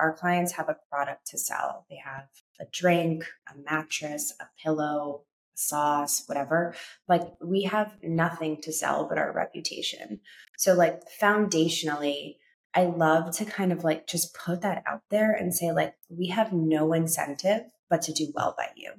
our clients have a product to sell. They have a drink, a mattress, a pillow, a sauce, whatever. Like we have nothing to sell but our reputation. So like foundationally, I love to kind of like just put that out there and say like we have no incentive but to do well by you.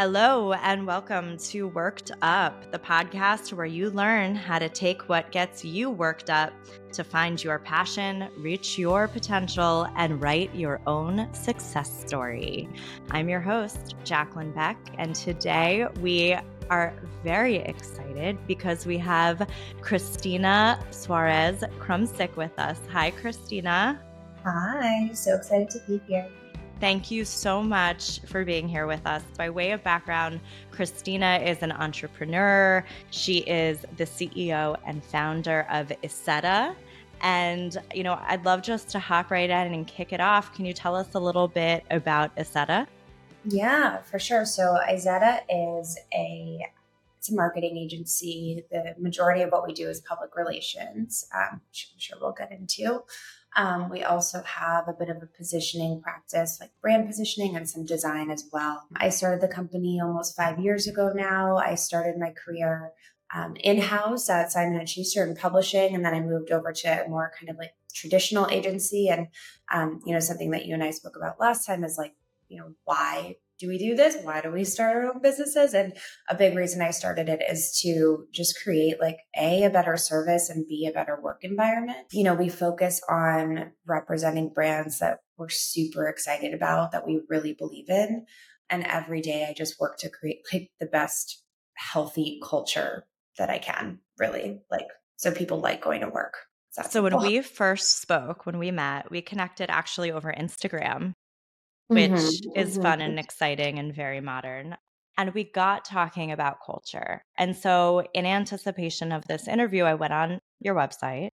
Hello, and welcome to Worked Up, the podcast where you learn how to take what gets you worked up to find your passion, reach your potential, and write your own success story. I'm your host, Jaclyn Beck, and today we are very excited because we have Cristina Suarez Krumsick with us. Hi, Cristina. Hi, so excited to be here. Thank you so much for being here with us. By way of background, Cristina is an entrepreneur. She is the CEO and founder of Isetta. And, you know, I'd love just to hop right in and kick it off. Can you tell us a little bit about Isetta? Yeah, for sure. So Isetta is a it's a marketing agency. The majority of what we do is public relations, um, which I'm sure we'll get into. Um, we also have a bit of a positioning practice, like brand positioning and some design as well. I started the company almost five years ago now. I started my career um, in-house at Simon and Schuster in publishing, and then I moved over to a more kind of like traditional agency. And um, you know, something that you and I spoke about last time is like, you know, why do we do this? Why do we start our own businesses? And a big reason I started it is to just create like A, a better service and B, a better work environment. You know, we focus on representing brands that we're super excited about, that we really believe in. And every day I just work to create like the best healthy culture that I can, really. Like, so people like going to work. So when we first spoke, when we met, we connected actually over Instagram which mm-hmm, is mm-hmm. fun and exciting and very modern. And we got talking about culture. And so, in anticipation of this interview, I went on your website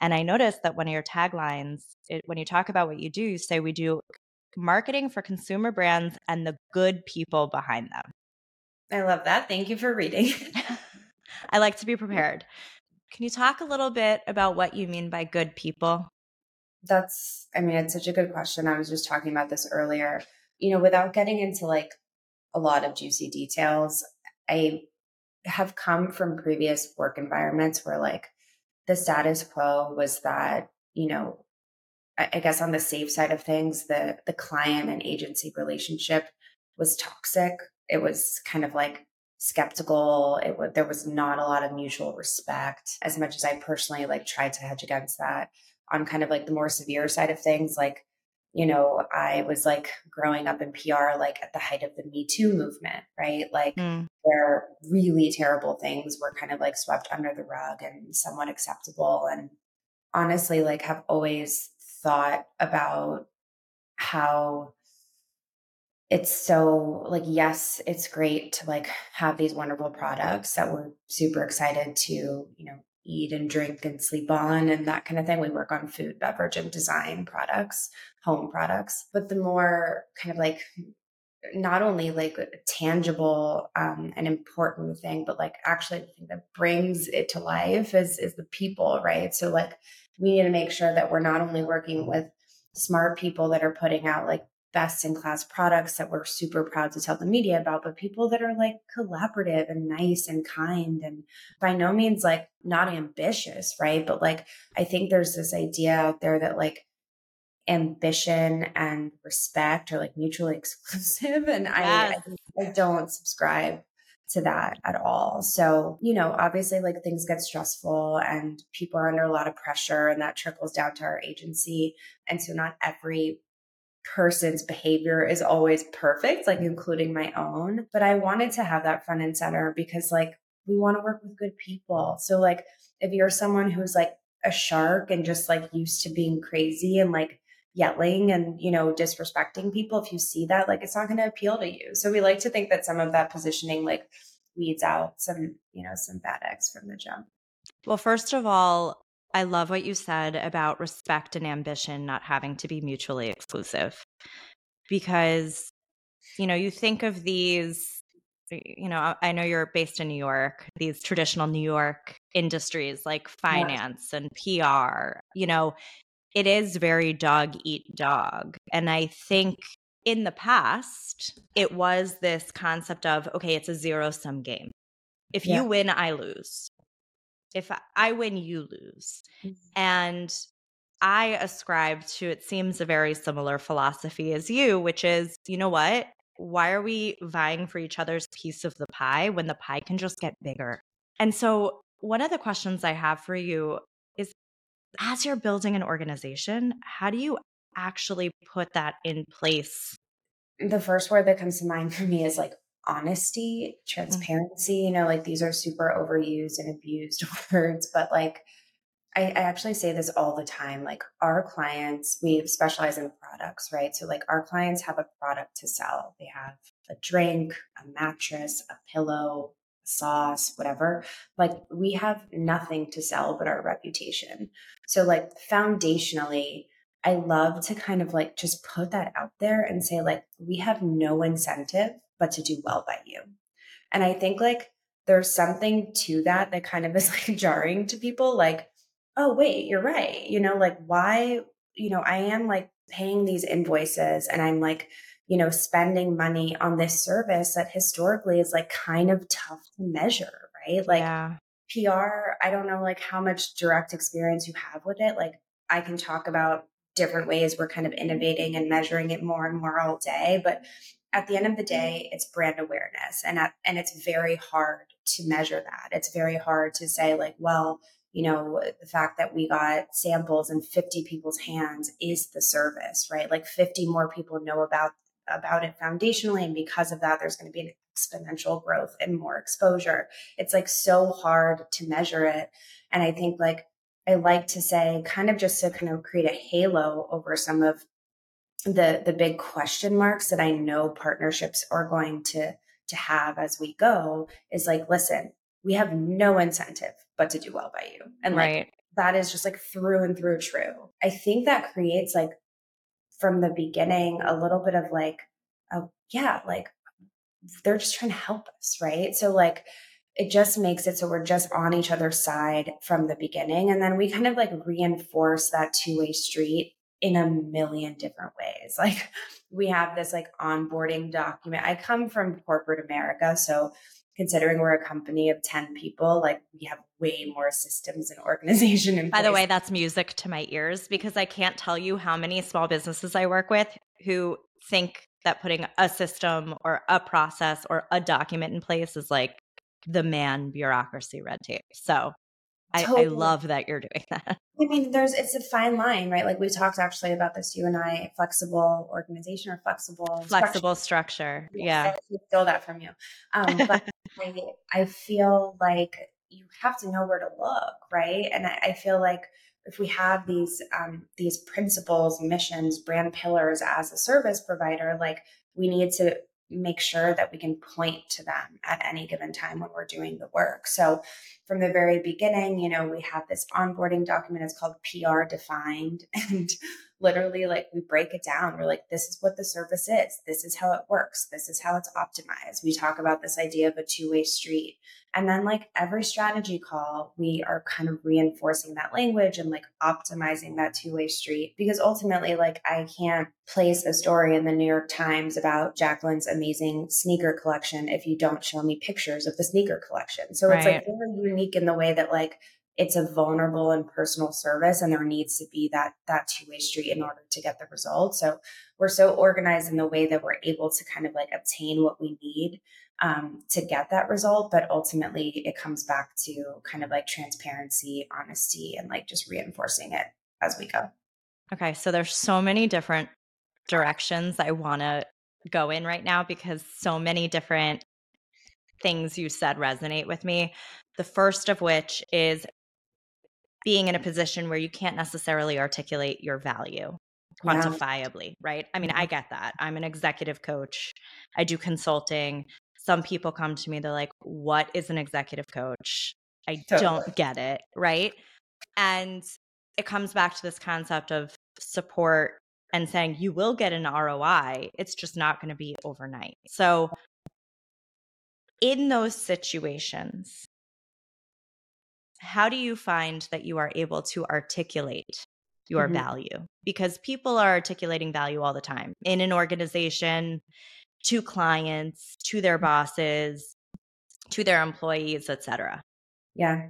and I noticed that one of your taglines, it, when you talk about what you do, you say we do marketing for consumer brands and the good people behind them. I love that. Thank you for reading. I like to be prepared. Can you talk a little bit about what you mean by good people? That's, I mean, it's such a good question. I was just talking about this earlier. You know, without getting into like a lot of juicy details, I have come from previous work environments where like the status quo was that, you know, I, guess on the safe side of things, the the client and agency relationship was toxic. It was kind of like skeptical. It was there was not a lot of mutual respect. As much as I personally like tried to hedge against that, on kind of like the more severe side of things, like, you know, I was like growing up in PR, like at the height of the Me Too movement, right? Like, mm. where really terrible things were kind of like swept under the rug and somewhat acceptable. And honestly, like, have always thought about how it's so like yes it's great to like have these wonderful products that we're super excited to you know eat and drink and sleep on and that kind of thing. We work on food, beverage, and design products, home products. But the more kind of like not only like tangible um, and important thing, but like actually the thing that brings it to life is is the people, right? So like we need to make sure that we're not only working with smart people that are putting out like best in class products that we're super proud to tell the media about, but people that are like collaborative and nice and kind and by no means like not ambitious, right? But like, I think there's this idea out there that like ambition and respect are like mutually exclusive. And yes. I, I don't subscribe to that at all. So, you know, obviously like things get stressful and people are under a lot of pressure and that trickles down to our agency. And so not every person's behavior is always perfect, like including my own. But I wanted to have that front and center because, like, we want to work with good people. So, like, if you're someone who's like a shark and just like used to being crazy and like yelling and, you know, disrespecting people, if you see that, like, it's not going to appeal to you. So, we like to think that some of that positioning, like, weeds out some, you know, some bad eggs from the jump. Well, first of all, I love what you said about respect and ambition not having to be mutually exclusive. Because, you know, you think of these you know, I know you're based in New York, these traditional New York industries like finance yeah. and PR, you know, it is very dog eat dog. And I think in the past, it was this concept of, okay, it's a zero sum game. If yeah. you win, I lose. If I win, you lose. Mm-hmm. And I ascribe to, it seems a very similar philosophy as you, which is, you know what? Why are we vying for each other's piece of the pie when the pie can just get bigger? And so, one of the questions I have for you is as you're building an organization, how do you actually put that in place? The first word that comes to mind for me is like honesty, mm. transparency. Mm-hmm. You know, like these are super overused and abused words, but like I, I, actually say this all the time. Like our clients, we specialize in products, right? So like our clients have a product to sell. They have a drink, a mattress, a pillow, a sauce, whatever. Like we have nothing to sell but our reputation. So like foundationally, I love to kind of like just put that out there and say like we have no incentive but to do well by you. And I think like there's something to that that kind of is like jarring to people like oh, wait, you're right. You know, like, why, you know, I am like paying these invoices and I'm like, you know, spending money on this service that historically is like kind of tough to measure, right? Like, yeah. PR, I don't know like how much direct experience you have with it. Like, I can talk about different ways we're kind of innovating and measuring it more and more all day, but at the end of the day, it's brand awareness and at, and it's very hard to measure that. It's very hard to say like, well, you know, the fact that we got samples in 50 people's hands is the service, right? Like 50 more people know about about it foundationally and because of that there's going to be an exponential growth and more exposure. It's like so hard to measure it and I think like I like to say kind of just to kind of create a halo over some of the the big question marks that I know partnerships are going to to have as we go is like listen, we have no incentive but to do well by you. And like right. that is just like through and through true. I think that creates like from the beginning a little bit of like, oh yeah, like they're just trying to help us, right? So like it just makes it so we're just on each other's side from the beginning. And then we kind of like reinforce that two way street in a million different ways. Like we have this like onboarding document. I come from corporate America. So considering we're a company of 10 people, like we have way more systems and organization. In By place. the way, that's music to my ears because I can't tell you how many small businesses I work with who think that putting a system or a process or a document in place is like the man bureaucracy red tape. So I, totally. I, love that you're doing that. I mean, there's it's a fine line, right? Like we talked actually about this, you and I, flexible organization or flexible flexible structure. structure. Yeah, I steal that from you. Um, but I, I feel like you have to know where to look, right? And I, I feel like if we have these um, these principles, missions, brand pillars as a service provider, like we need to make sure that we can point to them at any given time when we're doing the work. So from the very beginning, you know, we have this onboarding document. It's called PR defined. And literally like we break it down. We're like, this is what the service is. This is how it works. This is how it's optimized. We talk about this idea of a two way street. And then like every strategy call, we are kind of reinforcing that language and like optimizing that two way street because ultimately like I can't place a story in the New York Times about Jaclyn's amazing sneaker collection if you don't show me pictures of the sneaker collection. So right. it's like very unique in the way that like it's a vulnerable and personal service and there needs to be that that two-way street in order to get the result so we're so organized in the way that we're able to kind of like obtain what we need um, to get that result but ultimately it comes back to kind of like transparency honesty and like just reinforcing it as we go okay so there's so many different directions i want to go in right now because so many different things you said resonate with me. The first of which is being in a position where you can't necessarily articulate your value quantifiably, yeah. right? I mean, I mm-hmm. get that. I'm an executive coach, I do consulting. Some people come to me, they're like, What is an executive coach? I totally. don't get it, right? And it comes back to this concept of support and saying you will get an ROI. It's just not going to be overnight. So in those situations, how do you find that you are able to articulate your mm-hmm. value? Because people are articulating value all the time in an organization, to clients, to their mm-hmm. bosses, to their employees, etc. Yeah.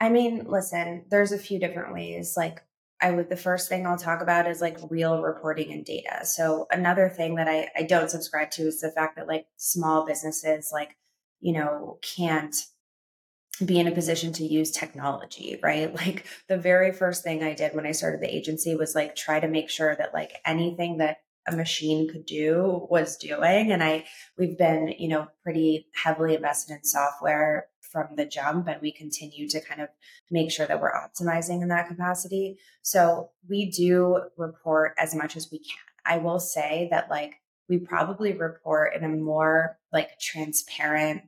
I mean, listen, there's a few different ways. Like I would the first thing I'll talk about is like real reporting and data. So another thing that I, I don't subscribe to is the fact that like small businesses like, you know, can't be in a position to use technology, right? Like the very first thing I did when I started the agency was like try to make sure that like anything that a machine could do was doing and I we've been, you know, pretty heavily invested in software from the jump and we continue to kind of make sure that we're optimizing in that capacity. So we do report as much as we can. I will say that like we probably report in a more like transparent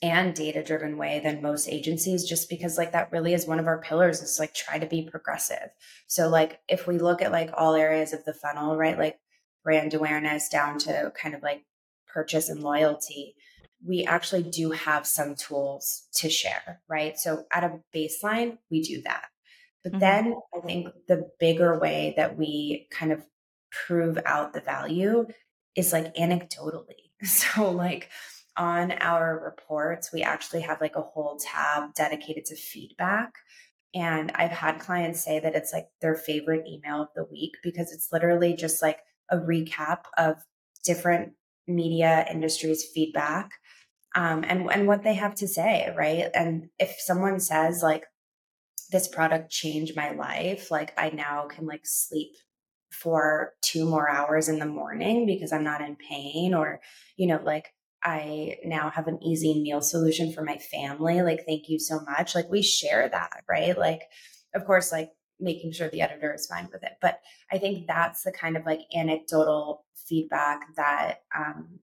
and data driven way than most agencies just because like that really is one of our pillars is like try to be progressive so like if we look at like all areas of the funnel right like brand awareness down to kind of like purchase and loyalty we actually do have some tools to share, right? So at a baseline, we do that. But mm-hmm. then I think the bigger way that we kind of prove out the value is like anecdotally. So, like on our reports, we actually have like a whole tab dedicated to feedback. And I've had clients say that it's like their favorite email of the week because it's literally just like a recap of different media industries feedback um, and and what they have to say, right? And if someone says like this product changed my life, like I now can like sleep for two more hours in the morning because I'm not in pain, or you know, like I now have an easy meal solution for my family. Like, thank you so much. Like, we share that, right? Like, of course, like making sure the editor is fine with it. But I think that's the kind of like anecdotal feedback that um,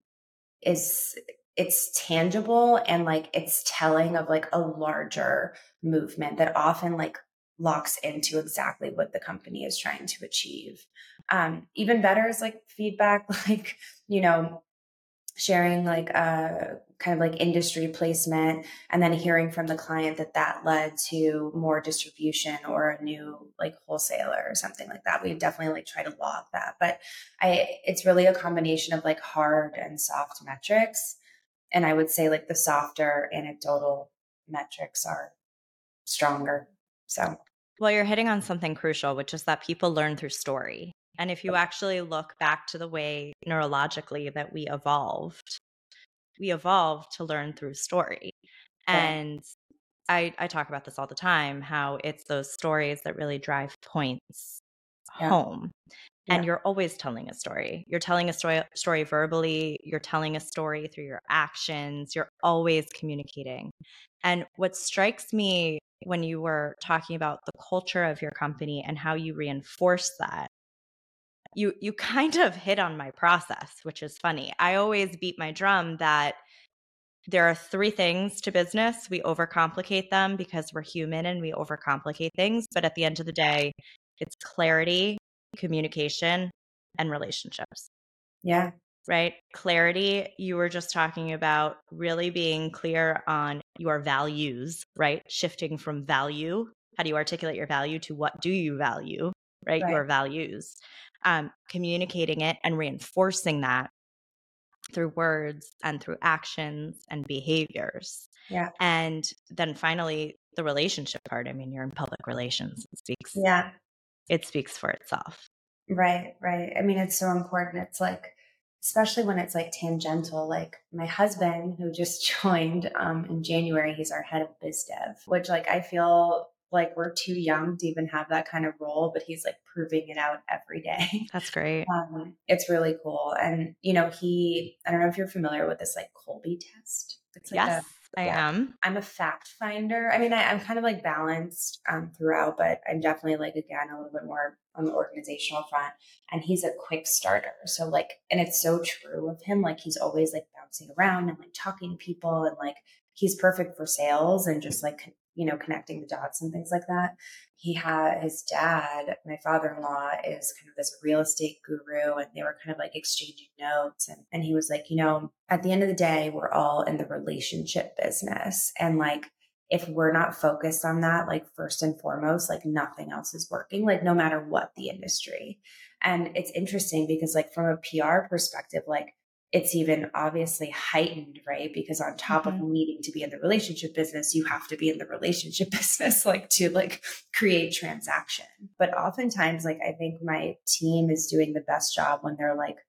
is it's tangible and like it's telling of like a larger movement that often like locks into exactly what the company is trying to achieve. Um, even better is like feedback, like, you know, sharing like a uh, kind of like industry placement and then hearing from the client that that led to more distribution or a new like wholesaler or something like that we definitely like try to log that but i it's really a combination of like hard and soft metrics and I would say like the softer anecdotal metrics are stronger. So, well, you're hitting on something crucial, which is that people learn through story. And if you actually look back to the way neurologically that we evolved, we evolved to learn through story. And I, I talk about this all the time how it's those stories that really drive points yeah. home. And you're always telling a story. You're telling a story story verbally you're telling a story through your actions you're always communicating. And what strikes me when you were talking about the culture of your company and how you reinforce that you you kind of hit on my process which is funny i always beat my drum that there are three things to business we overcomplicate them because we're human and we overcomplicate things but at the end of the day it's clarity communication, and relationships. Yeah. Right. Clarity, you were just talking about really being clear on your values, right? Shifting from value. How do you articulate your value to what do you value, right? right. Your values. Um, communicating it and reinforcing that through words and through actions and behaviors. Yeah. And then finally, the relationship part. I mean, you're in public relations. It speaks. Yeah it speaks for itself. Right, right. I mean, it's so important. It's like, especially when it's like tangential. Like my husband, who just joined um, in January, he's our head of biz dev, which like I feel like we're too young to even have that kind of role, but he's like proving it out every day. That's great. Um, it's really cool. And, you know, he, I don't know if you're familiar with this like Kolbe test. It's like yes. A, I yeah. am. I'm a fact finder. I mean, I, am kind of like balanced um, throughout, but I'm definitely like again a little bit more on the organizational front. And he's a quick starter, so like, and it's so true of him. Like he's always like bouncing around and like talking to people, and like he's perfect for sales and just like you know, connecting the dots and things like that. He had his dad, my father in law, is kind of this real estate guru, and they were kind of like exchanging notes. And, and he was like, you know, at the end of the day, we're all in the relationship business. And like, if we're not focused on that, like first and foremost, like nothing else is working, like no matter what the industry. And it's interesting because, like, from a PR perspective, like, it's even obviously heightened, right? Because on top mm-hmm. of needing to be in the relationship business, you have to be in the relationship business, like to like create transaction. But oftentimes, like I think my team is doing the best job when they're like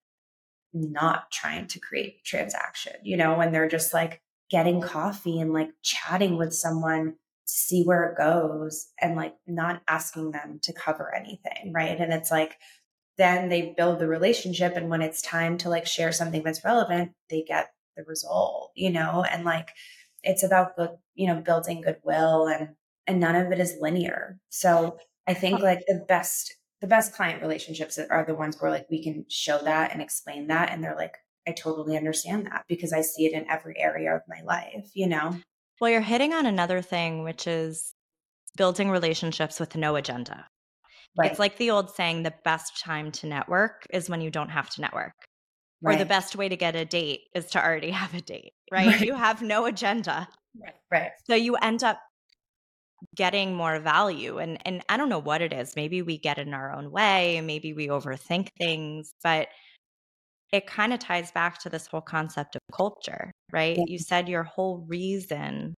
not trying to create transaction, you know, when they're just like getting coffee and like chatting with someone see where it goes and like not asking them to cover anything, right? And it's like then they build the relationship and when it's time to like share something that's relevant they get the result you know? And like it's about good you know building goodwill and and none of it is linear. So i think like the best the best client relationships are the ones where like we can show that and explain that and they're like i totally understand that because i see it in every area of my life you know? Well you're hitting on another thing which is building relationships with no agenda Right. It's like the old saying the best time to network is when you don't have to network. Right. Or the best way to get a date is to already have a date, right? right. You have no agenda. Right. Right. So you end up getting more value and and I don't know what it is. Maybe we get in our own way, maybe we overthink things, but it kind of ties back to this whole concept of culture, right? Yeah. You said your whole reason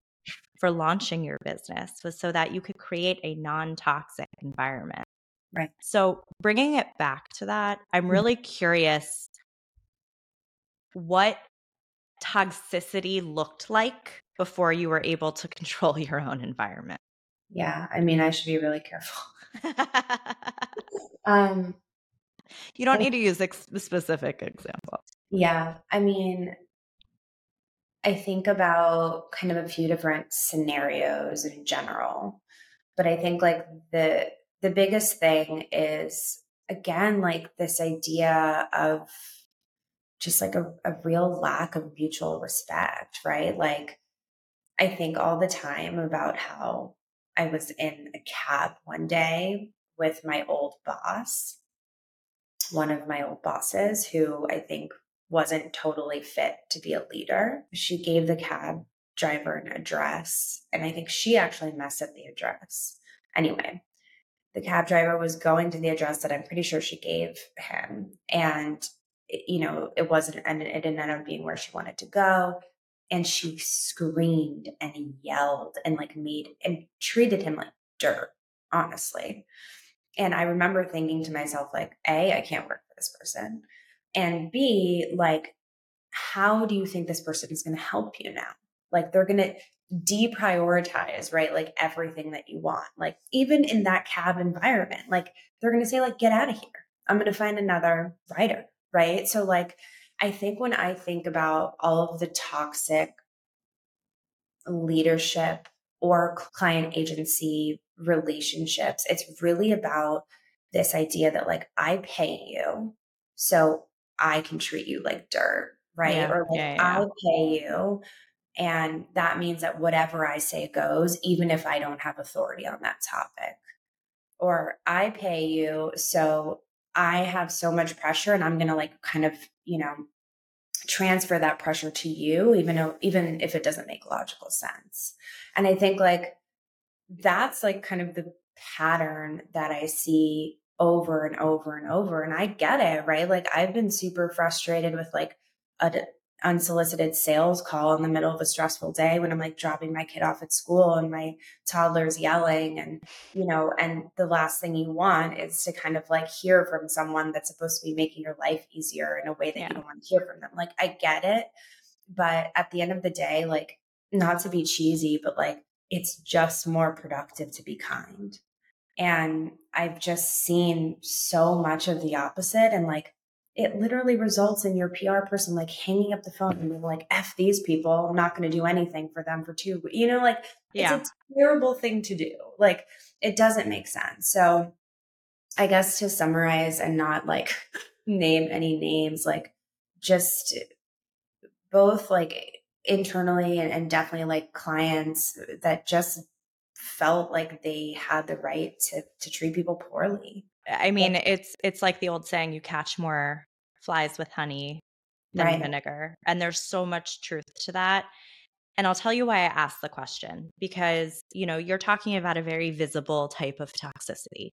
for launching your business was so that you could create a non-toxic environment. Right. So, bringing it back to that, I'm mm-hmm. really curious what toxicity looked like before you were able to control your own environment. Yeah, I mean, I should be really careful. um, you don't need to use ex- specific examples. Yeah, I mean, I think about kind of a few different scenarios in general, but I think like the the biggest thing is again like this idea of just like a, a real lack of mutual respect right? Like i think all the time about how i was in a cab one day with my old boss one of my old bosses who i think wasn't totally fit to be a leader. She gave the cab driver an address and i think she actually messed up the address. Anyway the cab driver was going to the address that I'm pretty sure she gave him. And, you know, it wasn't, and it didn't end up being where she wanted to go. And she screamed and yelled and like made and treated him like dirt, honestly. And I remember thinking to myself, like, A, I can't work for this person. And B, like, how do you think this person is going to help you now? Like, they're going to, deprioritize, right? Like everything that you want. Like even in that cab environment, like they're going to say like get out of here. I'm going to find another rider, right? So like I think when I think about all of the toxic leadership or client agency relationships, it's really about this idea that like I pay you so I can treat you like dirt, right? Yeah, or like yeah, yeah. I pay you and that means that whatever I say goes, even if I don't have authority on that topic. Or I pay you, so I have so much pressure and I'm going to like kind of, you know, transfer that pressure to you, even though, even if it doesn't make logical sense. And I think like that's like kind of the pattern that I see over and over and over. And I get it, right? Like I've been super frustrated with like a unsolicited sales call in the middle of a stressful day when I'm like dropping my kid off at school and my toddler's yelling and you know and the last thing you want is to kind of like hear from someone that's supposed to be making your life easier in a way that yeah. you don't want to hear from them like I get it but at the end of the day like not to be cheesy but like it's just more productive to be kind and I've just seen so much of the opposite and like it literally results in your PR person like hanging up the phone and being like, F these people, I'm not going to do anything for them for two, you know, like yeah. it's a terrible thing to do. Like it doesn't make sense. So I guess to summarize and not like name any names, like just both like internally and, and definitely like clients that just felt like they had the right to to treat people poorly. I mean, it's it's like the old saying you catch more flies with honey than right. vinegar. And there's so much truth to that. And I'll tell you why I asked the question because, you know, you're talking about a very visible type of toxicity.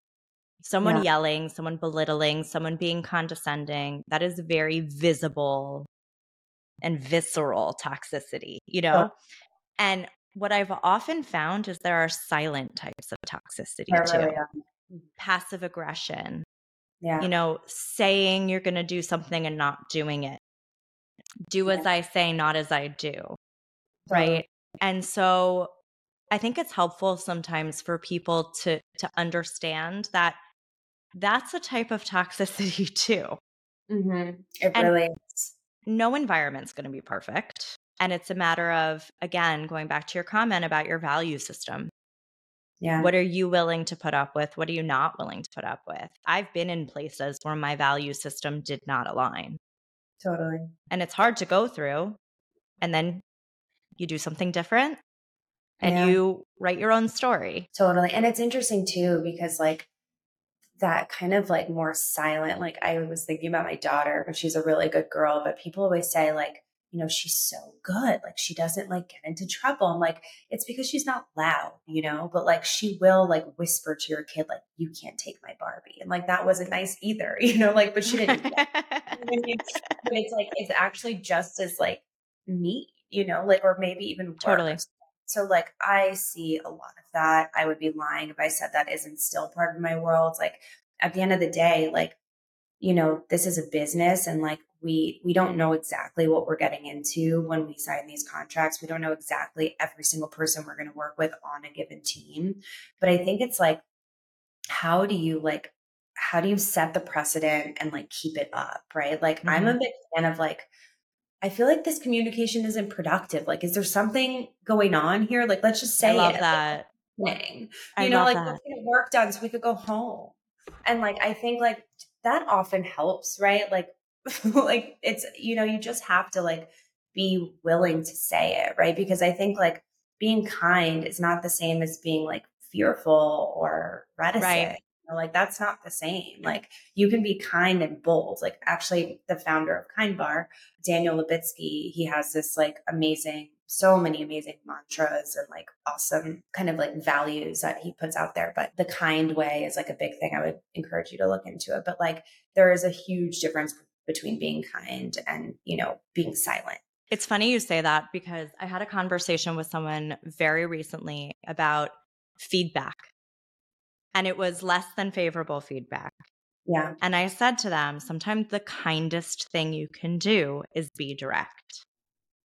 Someone yeah. yelling, someone belittling, someone being condescending, that is very visible and visceral toxicity, you know? Oh. And what I've often found is there are silent types of toxicity too. Mm-hmm. Passive aggression. Yeah. You know, saying you're going to do something and not doing it. Do yeah. as I say, not as I do. Right? And so I think it's helpful sometimes for people to to understand that that's a type of toxicity too. Mm-hmm. It and really is. No environment's going to be perfect. And it's a matter of, again, going back to your comment about your value system. Yeah. What are you willing to put up with? What are you not willing to put up with? I've been in places where my value system did not align. Totally. And it's hard to go through. And then you do something different and yeah. you write your own story. Totally. And it's interesting too, because like that kind of like more silent, like I was thinking about my daughter, but she's a really good girl. But people always say, like, you know, she's so good. Like she doesn't like get into trouble. I'm like, it's because she's not loud, you know, but like she will like whisper to your kid, like, you can't take my Barbie. And like that wasn't nice either, you know, like, but she didn't. but it's like, it's actually just as like me, you know, like, or maybe even worse. Totally. So like I see a lot of that. I would be lying if I said that isn't still part of my world. Like at the end of the day, like, you know, this is a business and like we we don't know exactly what we're getting into when we sign these contracts we don't know exactly every single person we're going to work with on a given team but i think it's like how do you like how do you set the precedent and like keep it up right like mm-hmm. i'm a mm-hmm. big fan of like I feel like this communication isn't productive. Like, is there something going on here? Like, let's just say I love it. that. Thing. You know, like let's get work done so we could go home. And like I think like that often helps, right? Like like it's you know you just have to like be willing to say it right because i think like being kind is not the same as being like fearful or reticent right. You know, like that's not the same like you can be kind and bold like actually the founder of kind bar daniel Lubetzky, he has this like amazing so many amazing mantras and like awesome kind of like values that he puts out there. But the kind way is like a big thing. I would encourage you to look into it. But like there is a huge difference between being kind and, you know, being silent. It's funny you say that because I had a conversation with someone very recently about feedback. And it was less than favorable feedback. Yeah. And I said to them, sometimes the kindest thing you can do is be direct.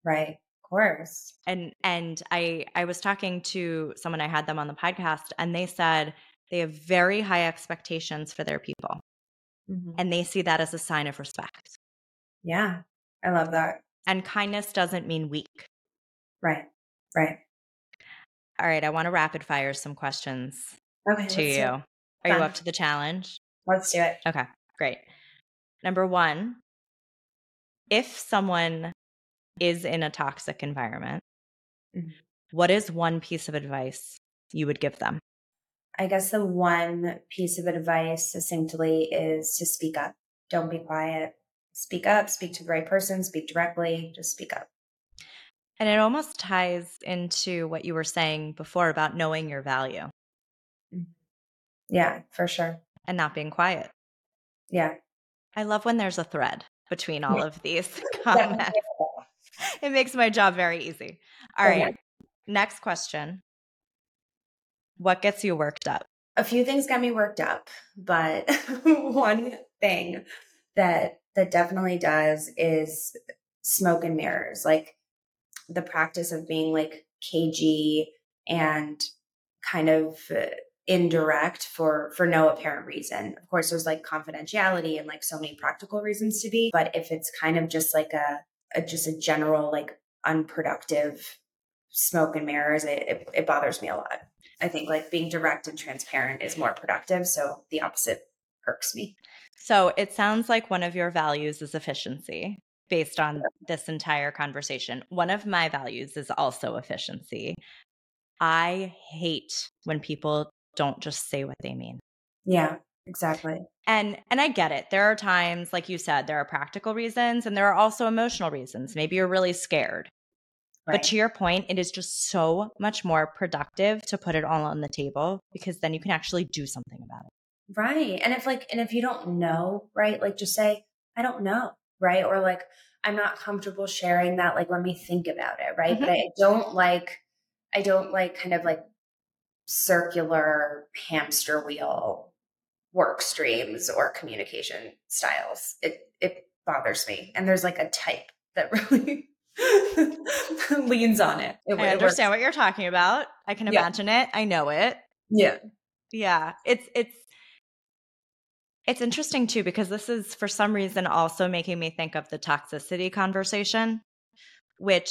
Right. Of course. And and I I was talking to someone I had them on the podcast and they said they have very high expectations for their people. Mm-hmm. And they see that as a sign of respect. Yeah, I love that. And kindness doesn't mean weak. Right, right. All right, I want to rapid fire some questions okay, to you. Are you up to the challenge? Let's do it. Okay, great. Number one, if someone is in a toxic environment, mm-hmm. what is one piece of advice you would give them? I guess the one piece of advice succinctly is to speak up. Don't be quiet. Speak up, speak to the right person, speak directly, just speak up. And it almost ties into what you were saying before about knowing your value. Mm-hmm. Yeah, for sure. And not being quiet. Yeah. I love when there's a thread between all of these comments. it makes my job very easy. All right. Next question. What gets you worked up? A few things got me worked up, but one thing that that definitely does is smoke and mirrors. Like the practice of being like cagey and kind of indirect for for no apparent reason. Of course there's like confidentiality and like so many practical reasons to be, but if it's kind of just like a, a just a general like unproductive smoke and mirrors, it, it, it bothers me a lot. I think like being direct and transparent is more productive. So the opposite irks me. So it sounds like one of your values is efficiency based on this entire conversation. One of my values is also efficiency. I hate when people don't just say what they mean. Yeah, exactly. And and I get it. There are times like you said there are practical reasons and there are also emotional reasons. Maybe you're really scared. Right. But to your point, it is just so much more productive to put it all on the table because then you can actually do something about it. Right. And if like and if you don't know, right? Like just say I don't know, right? Or like I'm not comfortable sharing that like let me think about it, right? Mm-hmm. But I don't like I don't like kind of like circular hamster wheel work streams or communication styles. It it bothers me. And there's like a type that really leans on it. it I understand what you're talking about. I can imagine yeah. it. I know it. Yeah. Yeah. It's it's it's interesting too because this is for some reason also making me think of the toxicity conversation, which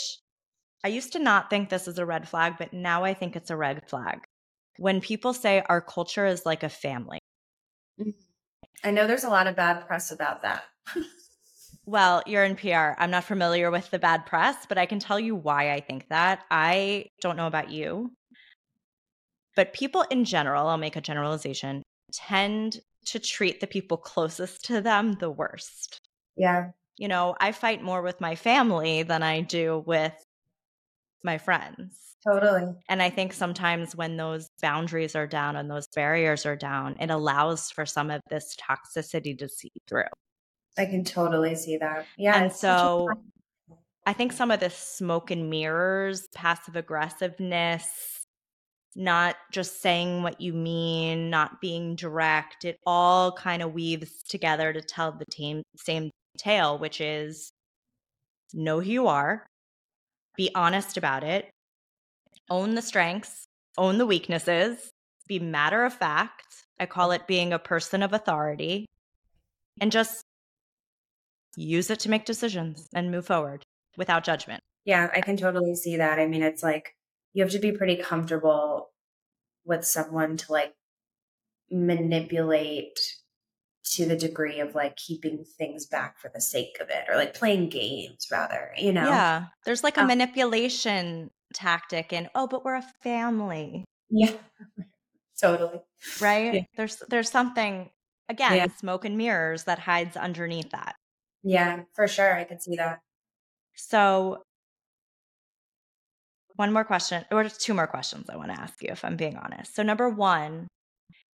I used to not think this is a red flag, but now I think it's a red flag. When people say our culture is like a family. Mm. I know there's a lot of bad press about that. well, you're in PR. I'm not familiar with the bad press, but I can tell you why I think that. I don't know about you, but people in general, I'll make a generalization, tend to treat the people closest to them the worst. Yeah. You know, I fight more with my family than I do with my friends. Totally. And I think sometimes when those boundaries are down and those barriers are down, it allows for some of this toxicity to see through. I can totally see that. Yeah. And so I think some of this smoke and mirrors, passive aggressiveness, not just saying what you mean, not being direct, it all kind of weaves together to tell the team, same tale, which is know who you are, be honest about it, own the strengths, own the weaknesses, be matter of fact. I call it being a person of authority, and just use it to make decisions and move forward without judgment. Yeah, I can totally see that. I mean, it's like you have to be pretty comfortable with someone to like manipulate to the degree of like keeping things back for the sake of it or like playing games rather, you know? Yeah. There's like a um, manipulation tactic and oh, but we're a family. Yeah. totally. Right? Yeah. There's there's something again, yeah. smoke and mirrors that hides underneath that. Yeah, for sure. I could see that. So one more question, or just two more questions I want to ask you if I'm being honest. So number one,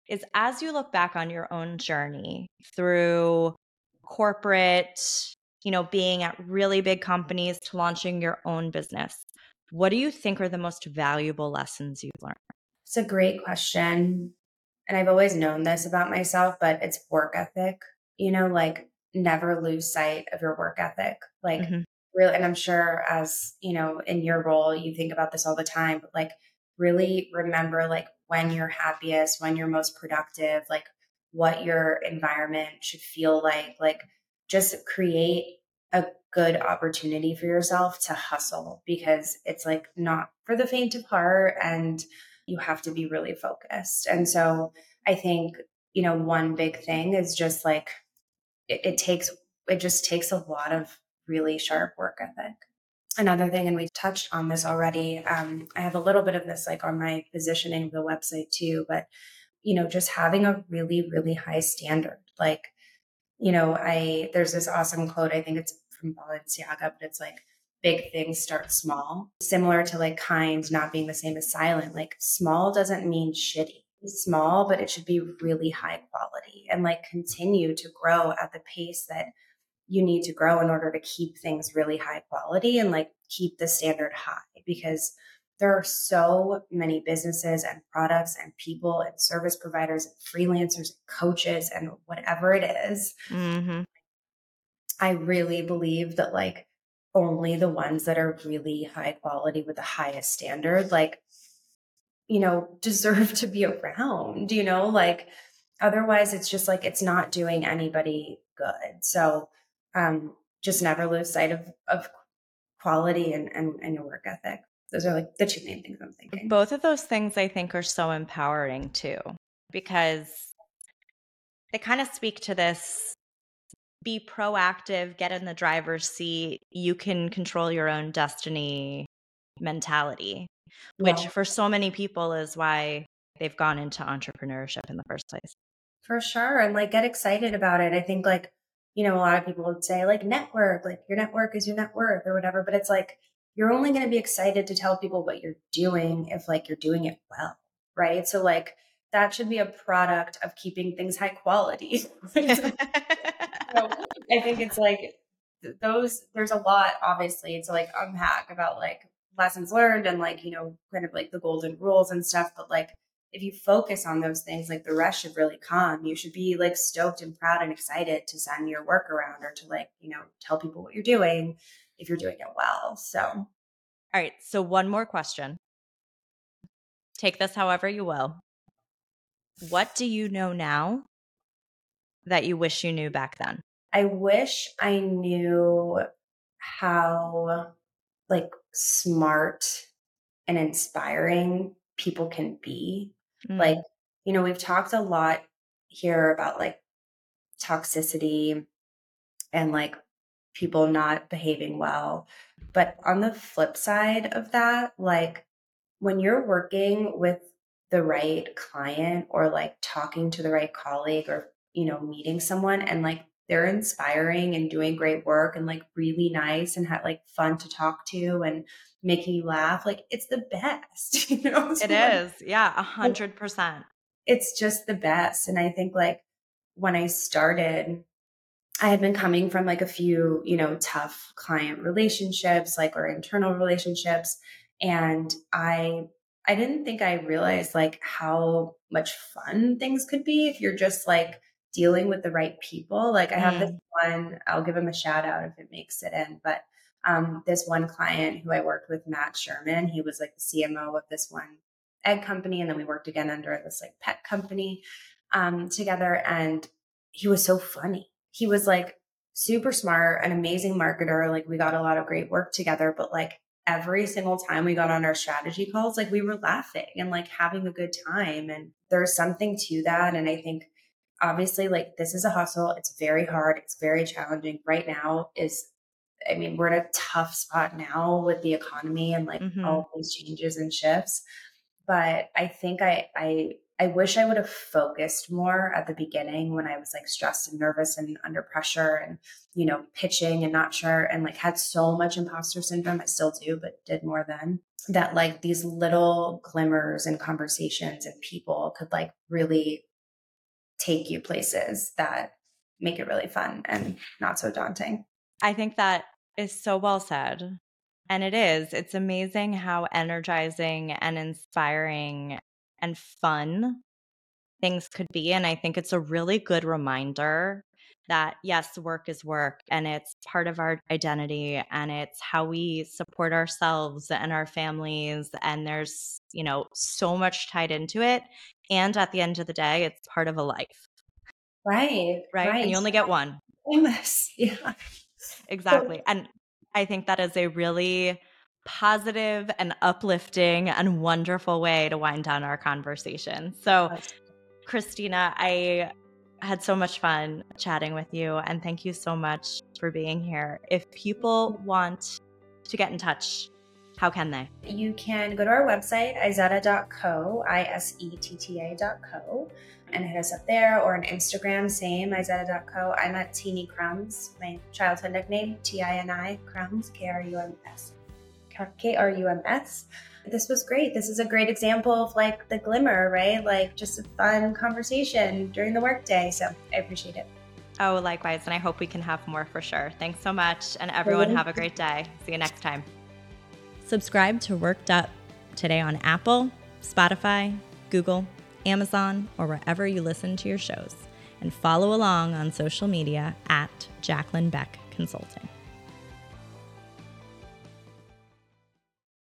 is as you look back on your own journey through corporate, you know, being at really big companies to launching your own business, what do you think are the most valuable lessons you've learned? It's a great question. And I've always known this about myself, but it's work ethic. You know, like never lose sight of your work ethic. Like, mm-hmm. really, and I'm sure as, you know, in your role, you think about this all the time, but like, really remember like when you're happiest, when you're most productive, like what your environment should feel like, like just create a good opportunity for yourself to hustle because it's like not for the faint of heart and you have to be really focused. And so I think, you know, one big thing is just like it, it takes, it just takes a lot of really sharp work ethic another thing, and we touched on this already. Um, I have a little bit of this like on my positioning of the website too, but you know, just having a really, really high standard. Like, you know, I there's this awesome quote. I think it's from Balenciaga, but it's like big things start small. Similar to like kind not being the same as silent. Like small doesn't mean shitty. Small, but it should be really high quality and like continue to grow at the pace that you need to grow in order to keep things really high quality and like keep the standard high because there are so many businesses and products and people and service providers and freelancers and coaches and whatever it is. Mm-hmm. I really believe that like only the ones that are really high quality with the highest standard, like, you know, deserve to be around, you know, like otherwise it's just like it's not doing anybody good. So um, just never lose sight of, of quality and, and, and your work ethic. Those are like the two main things I'm thinking. Both of those things I think are so empowering too, because they kind of speak to this be proactive, get in the driver's seat, you can control your own destiny mentality. Which for so many people is why they've gone into entrepreneurship in the first place. For sure. And like get excited about it. I think like, you know, a lot of people would say like network, like your network is your net worth or whatever. But it's like you're only going to be excited to tell people what you're doing if like you're doing it well. Right. So like that should be a product of keeping things high quality. so, I think it's like those, there's a lot obviously to like unpack about like lessons learned and like, you know, kind of like the golden rules and stuff. But like, if you focus on those things, like the rest should really come. You should be like stoked and proud and excited to send your work around or to like, you know, tell people what you're doing if you're doing it well. So, all right. So, one more question. Take this however you will. What do you know now that you wish you knew back then? I wish I knew how like smart and inspiring people can be. Mm. Like, you know, we've talked a lot here about like toxicity and like people not behaving well. But on the flip side of that, like when you're working with the right client or like talking to the right colleague or, you know, meeting someone and like they're inspiring and doing great work and like really nice and had like fun to talk to and making you laugh, like it's the best, you know? So it is. Yeah, a hundred percent. It's just the best. And I think like when I started, I had been coming from like a few, you know, tough client relationships, like or internal relationships. And I I didn't think I realized like how much fun things could be if you're just like dealing with the right people. Like I have mm. this one, I'll give him a shout out if it makes it in, but um, this one client who I worked with, Matt Sherman, he was like the CMO of this one egg company. And then we worked again under this like pet company um, together. And he was so funny he was like super smart, an amazing marketer. Like we got a lot of great work together, but like every single time we got on our strategy calls, like we were laughing and like having a good time. And there's something to that. And I think obviously like this is a hustle. It's very hard. It's very challenging right now is I mean, we're in a tough spot now with the economy and like mm-hmm. all these changes and shifts. But I think I I I wish I would have focused more at the beginning when I was like stressed and nervous and under pressure and, you know, pitching and not sure and like had so much imposter syndrome. I still do, but did more then. That like these little glimmers and conversations and people could like really take you places that make it really fun and not so daunting. I think that is so well said. And it is. It's amazing how energizing and inspiring and fun things could be. And I think it's a really good reminder that yes, work is work and it's part of our identity and it's how we support ourselves and our families. And there's, you know, so much tied into it. And at the end of the day, it's part of a life. Right. Right. right. And you only get one. Yes. Yeah. Exactly. And I think that is a really positive and uplifting and wonderful way to wind down our conversation. So, Cristina, I had so much fun chatting with you, and thank you so much for being here. If people want to get in touch, how can they? You can go to our website, isetta.co, I S E T T A.co, and hit us up there, or on Instagram, same, isetta.co. I'm at Tini Krums, my childhood nickname, T I N I, Crumbs, K R U M S. K R U M S. This was great. This is a great example of like the glimmer, right? Like just a fun conversation during the workday. So I appreciate it. Oh, likewise. And I hope we can have more for sure. Thanks so much. And everyone, have a great day. See you next time. Subscribe to Worked Up today on Apple, Spotify, Google, Amazon, or wherever you listen to your shows. And follow along on social media at Jaclyn Beck Consulting.